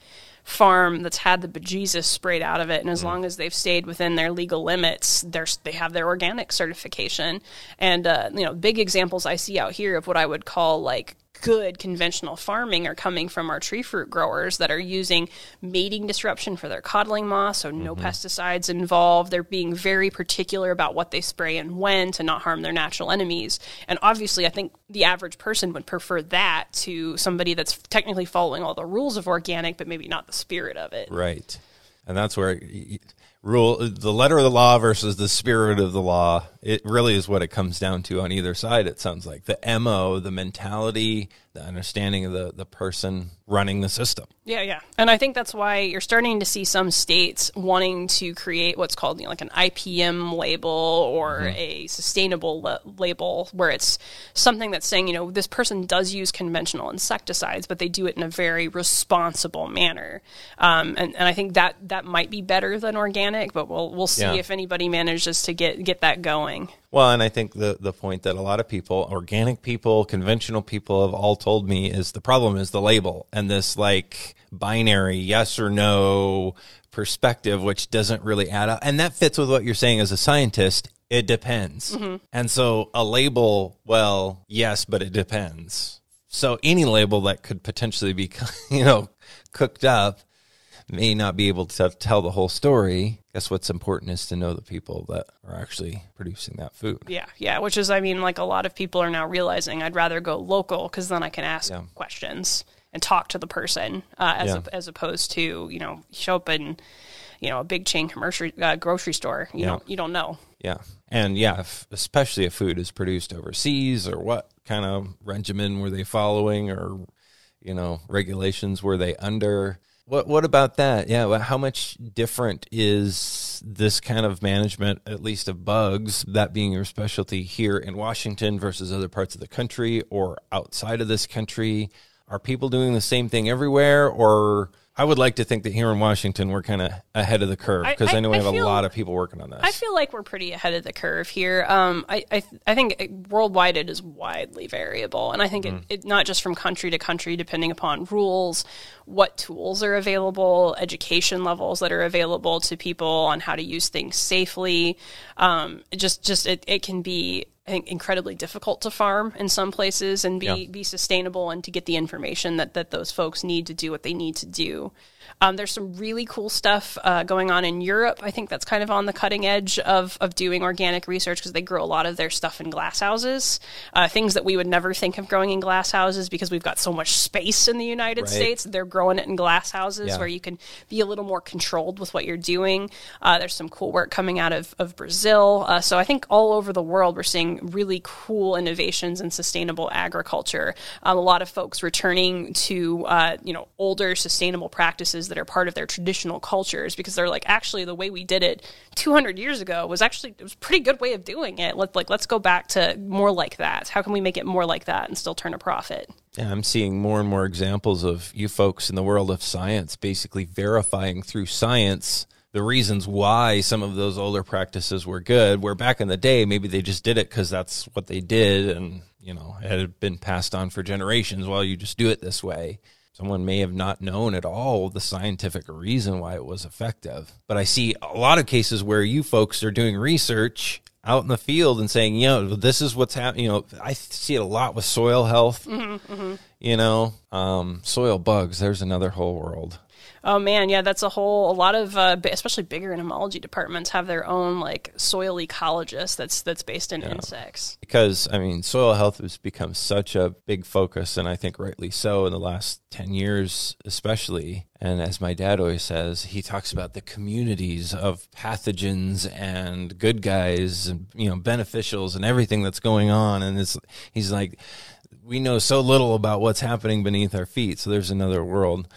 farm that's had the bejesus sprayed out of it, and as long as they've stayed within their legal limits, they're, they have their organic certification. And uh, you know, big examples I see out here of what I would call like good conventional farming are coming from our tree fruit growers that are using mating disruption for their codling moth, so no Mm-hmm. pesticides involved. They're being very particular about what they spray and when to not harm their natural enemies. And obviously, I think the average person would prefer that to somebody that's technically following all the rules of organic, but maybe not the spirit of it. Right. And that's where rule the letter of the law versus the spirit of the law. It really is what it comes down to on either side. It sounds like the mo, the mentality, the understanding of the the person running the system. Yeah, yeah. And I think that's why you're starting to see some states wanting to create what's called you know, like an IPM label or a sustainable la- label where it's something that's saying, you know, this person does use conventional insecticides, but they do it in a very responsible manner. Um, and, and I think that that might be better than organic, but we'll we'll see Yeah. if anybody manages to get get that going. Well, and I think the the point that a lot of people, organic people, conventional people have all told me is the problem is the label and this like binary yes or no perspective which doesn't really add up. And that fits with what you're saying as a scientist. It depends. Mm-hmm. And so a label, well, yes, but it depends. So any label that could potentially be, you know, cooked up may not be able to tell the whole story. Guess what's important is to know the people that are actually producing that food. Yeah, yeah. Which is, I mean, like a lot of people are now realizing I'd rather go local because then I can ask Yeah. questions and talk to the person uh, as Yeah. a, as opposed to you know show up in you know a big chain commercial uh, grocery store. You Yeah. don't you don't know. Yeah. And yeah, if, especially if food is produced overseas or what kind of regimen were they following or, you know, regulations were they under? What, what about that? Yeah. Well, how much different is this kind of management, at least of bugs, that being your specialty here in Washington versus other parts of the country or outside of this country? Are people doing the same thing everywhere or I would like to think that here in Washington we're kind of ahead of the curve because I, I- know we I have feel- a lot of people working on this. I feel like we're pretty ahead of the curve here. Um, I, I I think worldwide it is widely variable, and I think Mm-hmm. it, it not just from country to country, depending upon rules, what tools are available, education levels that are available to people on how to use things safely. Um, just just it, it can be. I think incredibly difficult to farm in some places and be, Yeah. be sustainable and to get the information that, that those folks need to do what they need to do. Um, there's some really cool stuff uh, going on in Europe. I think that's kind of on the cutting edge of, of doing organic research because they grow a lot of their stuff in glass houses, uh, things that we would never think of growing in glass houses because we've got so much space in the United Right. States. They're growing it in glass houses Yeah. where you can be a little more controlled with what you're doing. Uh, there's some cool work coming out of, of Brazil. Uh, so I think all over the world, we're seeing really cool innovations in sustainable agriculture. Um, a lot of folks returning to, uh, you know, older sustainable practices that are part of their traditional cultures because they're like, actually, the way we did it 200 years ago was actually, it was a pretty good way of doing it. Let, like, let's go back to more like that. How can we make it more like that and still turn a profit? Yeah, I'm seeing more and more examples of you folks in the world of science basically verifying through science the reasons why some of those older practices were good. Where back in the day, maybe they just did it because that's what they did and, you know, it had been passed on for generations. Well, you just do it this way. Someone may have not known at all the scientific reason why it was effective. But I see a lot of cases where you folks are doing research out in the field and saying, you know, this is what's happening. You know, I see it a lot with soil health. You know, um, soil bugs. There's another whole world. Oh man, yeah, that's a whole. A lot of, uh, especially bigger entomology departments, have their own like soil ecologist that's that's based in insects. because I mean, soil health has become such a big focus, and I think rightly so in the last ten years, especially. And as my dad always says, he talks about the communities of pathogens and good guys, and you know, beneficials, and everything that's going on. And it's he's like, we know so little about what's happening beneath our feet. So there's another world.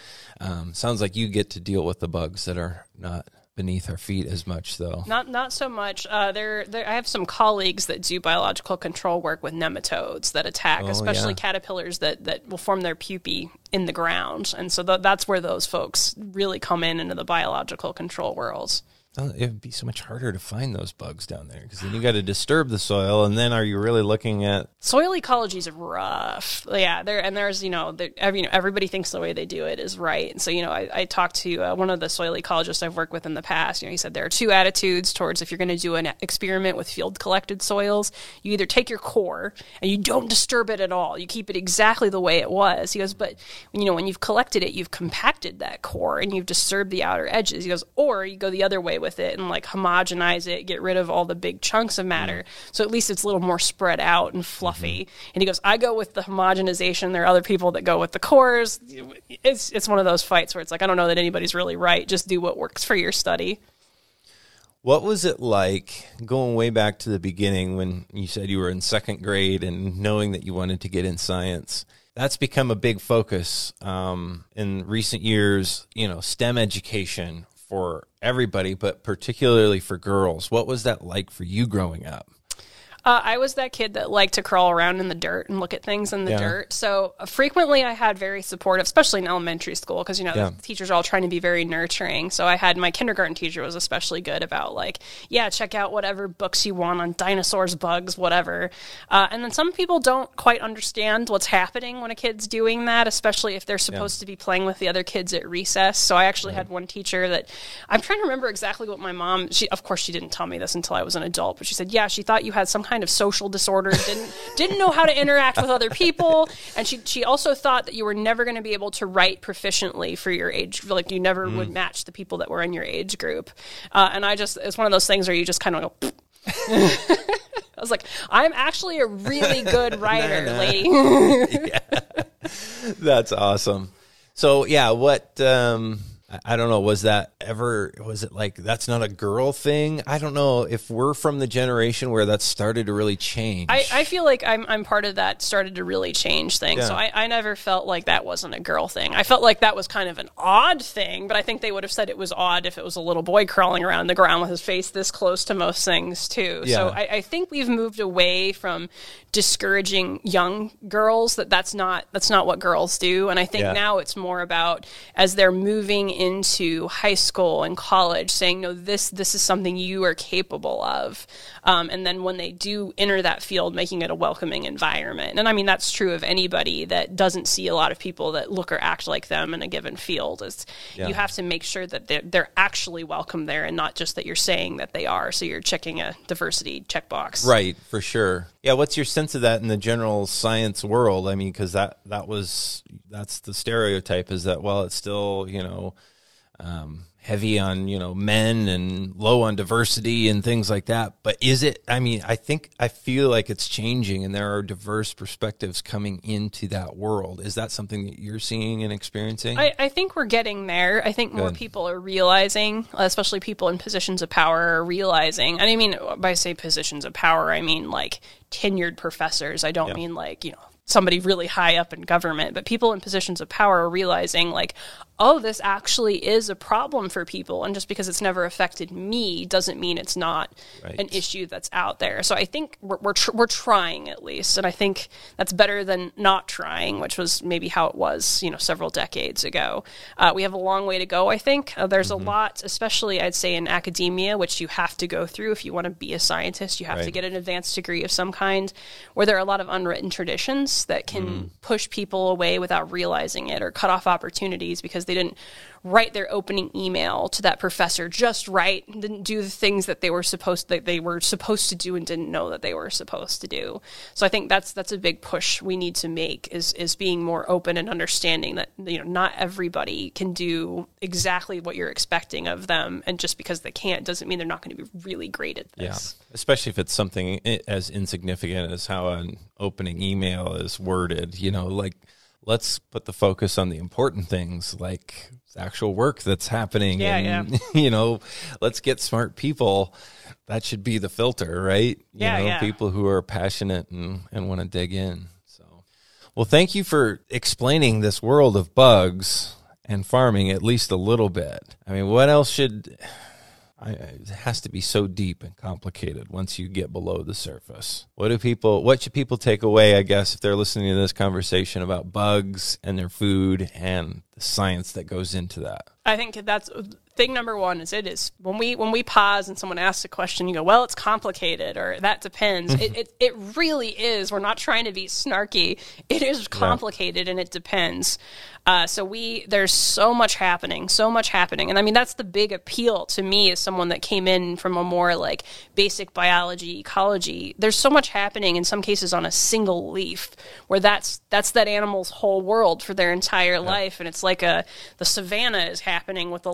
Um, sounds like you get to deal with the bugs that are not beneath our feet as much, though. Not not so much. Uh, there, there, I have some colleagues that do biological control work with nematodes that attack, especially yeah. caterpillars that that will form their pupae in the ground, and so th- that's where those folks really come in into the biological control worlds. It would be so much harder to find those bugs down there because then you got to disturb the soil, and then are you really looking at soil ecology is rough? Yeah, there and there's you know, every, you know everybody thinks the way they do it is right. And so you know, I, I talked to uh, one of the soil ecologists I've worked with in the past. You know, he said there are two attitudes towards if you're going to do an experiment with field collected soils, you either take your core and you don't disturb it at all, you keep it exactly the way it was. He goes, but you know, when you've collected it, you've compacted that core and you've disturbed the outer edges. He goes, or you go the other way with it and like homogenize it, get rid of all the big chunks of matter. Mm. So at least it's a little more spread out and fluffy. Mm-hmm. And he goes, I go with the homogenization. There are other people that go with the cores. It's it's one of those fights where it's like I don't know that anybody's really right. Just do what works for your study. What was it like going way back to the beginning when you said you were in second grade and knowing that you wanted to get in science? That's become a big focus um, in recent years. You know, STEM education for everybody, but particularly for girls. What was that like for you growing up? Uh, I was that kid that liked to crawl around in the dirt and look at things in the yeah. dirt. So uh, frequently I had very supportive, especially in elementary school, because, you know, yeah. the teachers are all trying to be very nurturing. So I had my kindergarten teacher was especially good about, like, yeah, check out whatever books you want on dinosaurs, bugs, whatever. Uh, and then some people don't quite understand what's happening when a kid's doing that, especially if they're supposed yeah. to be playing with the other kids at recess. So I actually had one teacher that I'm trying to remember exactly what my mom, she, of course, she didn't tell me this until I was an adult, but she said, yeah, she thought you had some kind of social disorder, didn't didn't know how to interact with other people, and she she also thought that you were never going to be able to write proficiently for your age, like you never mm. would match the people that were in your age group. Uh, and I just it's one of those things where you just kind of go. I was like, I'm actually a really good writer, nah, nah. lady. yeah. That's awesome. So yeah, what um I don't know. Was that ever? Was it like that's not a girl thing? I don't know if we're from the generation where that started to really change. I, I feel like I'm I'm part of that started to really change things. Yeah. So I, I never felt like that wasn't a girl thing. I felt like that was kind of an odd thing, but I think they would have said it was odd if it was a little boy crawling around the ground with his face this close to most things too. Yeah. So I, I think we've moved away from discouraging young girls that that's not that's not what girls do, and I think yeah. now it's more about as they're moving into high school and college saying no this this is something you are capable of. Um, and then when they do enter that field making it a welcoming environment. And i mean that's true of anybody that doesn't see a lot of people that look or act like them in a given field. Is yeah. you have to make sure that they're, they're actually welcome there and not just that you're saying that they are. So you're checking a diversity checkbox. Right for sure. Yeah what's your sense of that in the general science world? I mean because that that was that's the stereotype is that well it's still you know um, heavy on you know men and low on diversity and things like that. But is it i mean i think i feel like it's changing and there are diverse perspectives coming into that world. Is that something that you're seeing and experiencing? I, I think we're getting there. I think Good. more people are realizing especially people in positions of power are realizing and i mean by say positions of power i mean like tenured professors. I don't yeah. mean like you know somebody really high up in government, but people in positions of power are realizing, like, oh, this actually is a problem for people. And just because it's never affected me doesn't mean it's not right. an issue that's out there. So I think we're, we're, tr- we're, trying at least. And I think that's better than not trying, which was maybe how it was, you know, several decades ago. Uh, we have a long way to go, I think. Uh, there's mm-hmm. a lot, especially I'd say in academia, which you have to go through if you want to be a scientist. You have right. to get an advanced degree of some kind, where there are a lot of unwritten traditions that can mm. push people away without realizing it or cut off opportunities because they didn't write their opening email to that professor just right didn't do the things that they were supposed that they were supposed to do and didn't know that they were supposed to do. So i think that's that's a big push we need to make is is being more open and understanding that you know not everybody can do exactly what you're expecting of them. And just because they can't doesn't mean they're not going to be really great at this. Yeah especially if it's something as insignificant as how an opening email is worded you know like let's put the focus on the important things like actual work that's happening yeah, and yeah. you know let's get smart people that should be the filter right you yeah, know yeah. people who are passionate and, and want to dig in so well thank you for explaining this world of bugs and farming at least a little bit i mean what else should I, it has to be so deep and complicated once you get below the surface. What do people? What should people take away? I guess if they're listening to this conversation about bugs and their food and the science that goes into that. I think that's thing number one is it is when we when we pause and someone asks a question, you go, "Well, it's complicated," or "That depends." it, it it really is. We're not trying to be snarky. It is complicated and it depends. Uh, so we there's so much happening, so much happening, and I mean that's the big appeal to me as someone that came in from a more like basic biology, ecology. There's so much happening in some cases on a single leaf, where that's that's that animal's whole world for their entire life, and it's like a the savannah is happening with the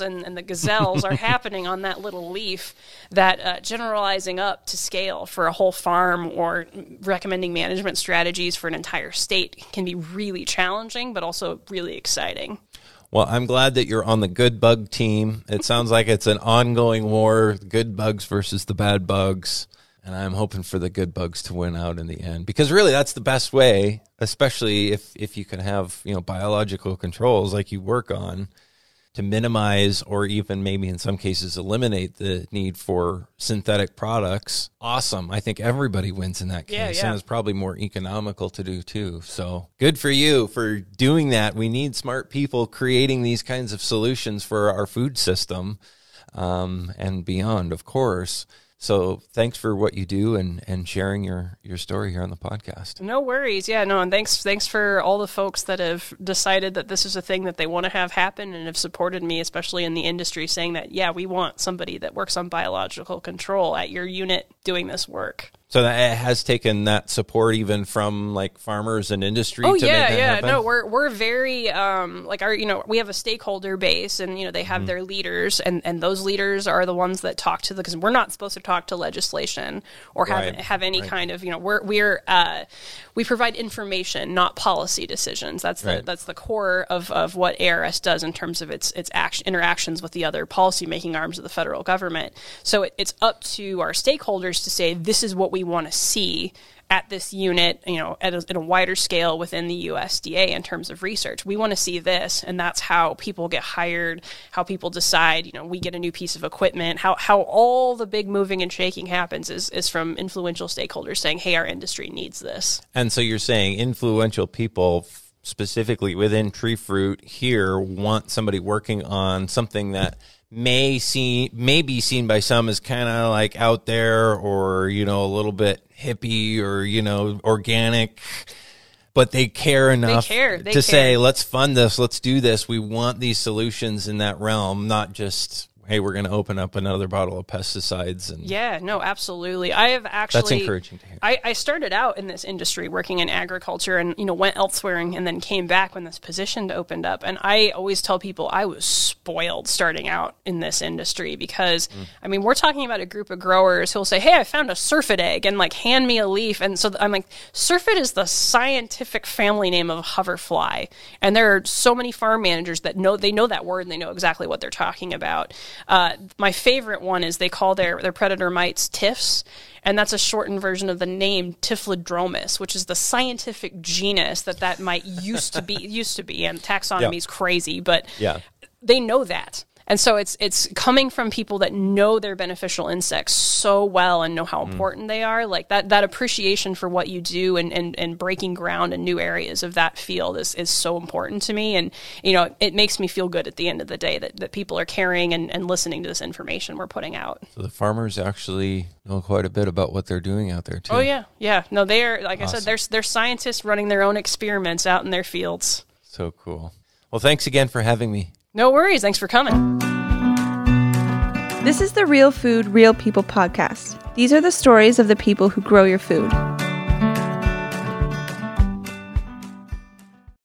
and, and the gazelles are happening on that little leaf. That uh, generalizing up to scale for a whole farm or recommending management strategies for an entire state can be really challenging, but also really exciting. Well, I'm glad that you're on the good bug team. It sounds like it's an ongoing war, good bugs versus the bad bugs. And I'm hoping for the good bugs to win out in the end because really that's the best way, especially if, if you can have, you know, biological controls like you work on to minimize or even maybe in some cases eliminate the need for synthetic products. Awesome. I think everybody wins in that case. Yeah, yeah. And it's probably more economical to do too. So good for you for doing that. We need smart people creating these kinds of solutions for our food system um, and beyond, of course. So thanks for what you do and, and sharing your, your story here on the podcast. No worries. Yeah, no, and thanks thanks for all the folks that have decided that this is a thing that they want to have happen and have supported me, especially in the industry, saying that yeah, we want somebody that works on biological control at your unit doing this work. So that it has taken that support even from like farmers and industry. Oh to yeah, yeah. happen? No, we're we're very um like our you know we have a stakeholder base and you know they have Mm-hmm. their leaders and and those leaders are the ones that talk to the because we're not supposed to talk to legislation or have Right, have any right. kind of you know we're we're uh we provide information not policy decisions. That's the Right. that's the core of of what ARS does in terms of its its action, interactions with the other policy making arms of the federal government. So it, it's up to our stakeholders to say this is what we want to see at this unit, you know, at a, a wider scale within the USDA in terms of research. We want to see this, and that's how people get hired, how people decide, you know, we get a new piece of equipment, how, how all the big moving and shaking happens is, is from influential stakeholders saying, hey, our industry needs this. And so you're saying influential people, specifically within tree fruit here, want somebody working on something that may see may be seen by some as kind of like out there or you know a little bit hippie or you know organic but they care enough care. They to say let's fund this let's do this we want these solutions in that realm not just hey we're going to open up another bottle of pesticides and Yeah, no, absolutely. I have actually. That's encouraging to hear. I, I started out in this industry working in agriculture, and you know went elsewhere, and, then came back when this position opened up. And I always tell people I was spoiled starting out in this industry because Mm. I mean we're talking about a group of growers who'll say, "Hey, I found a syrphid egg," and like hand me a leaf, and so I'm like, "Syrphid is the scientific family name of hoverfly," and there are so many farm managers that know they know that word and they know exactly what they're talking about. Uh, my favorite one is they call their their predator mites tiffs, and that's a shortened version of the name Typhlodromus, which is the scientific genus that that mite used to be used to be. And taxonomy Yeah. is crazy, but Yeah. they know that. And so it's it's coming from people that know their beneficial insects so well and know Mm. how important they are. Like that that appreciation for what you do and, and, and breaking ground in new areas of that field is, is so important to me. And you know, it makes me feel good at the end of the day that, that people are caring and, and listening to this information we're putting out. So the farmers actually know quite a bit about what they're doing out there too. Oh yeah, yeah. No, they are like I said, they're they're scientists running their own experiments out in their fields. So cool. Well, thanks again for having me. No worries. Thanks for coming. This is the Real Food, Real People podcast. These are the stories of the people who grow your food.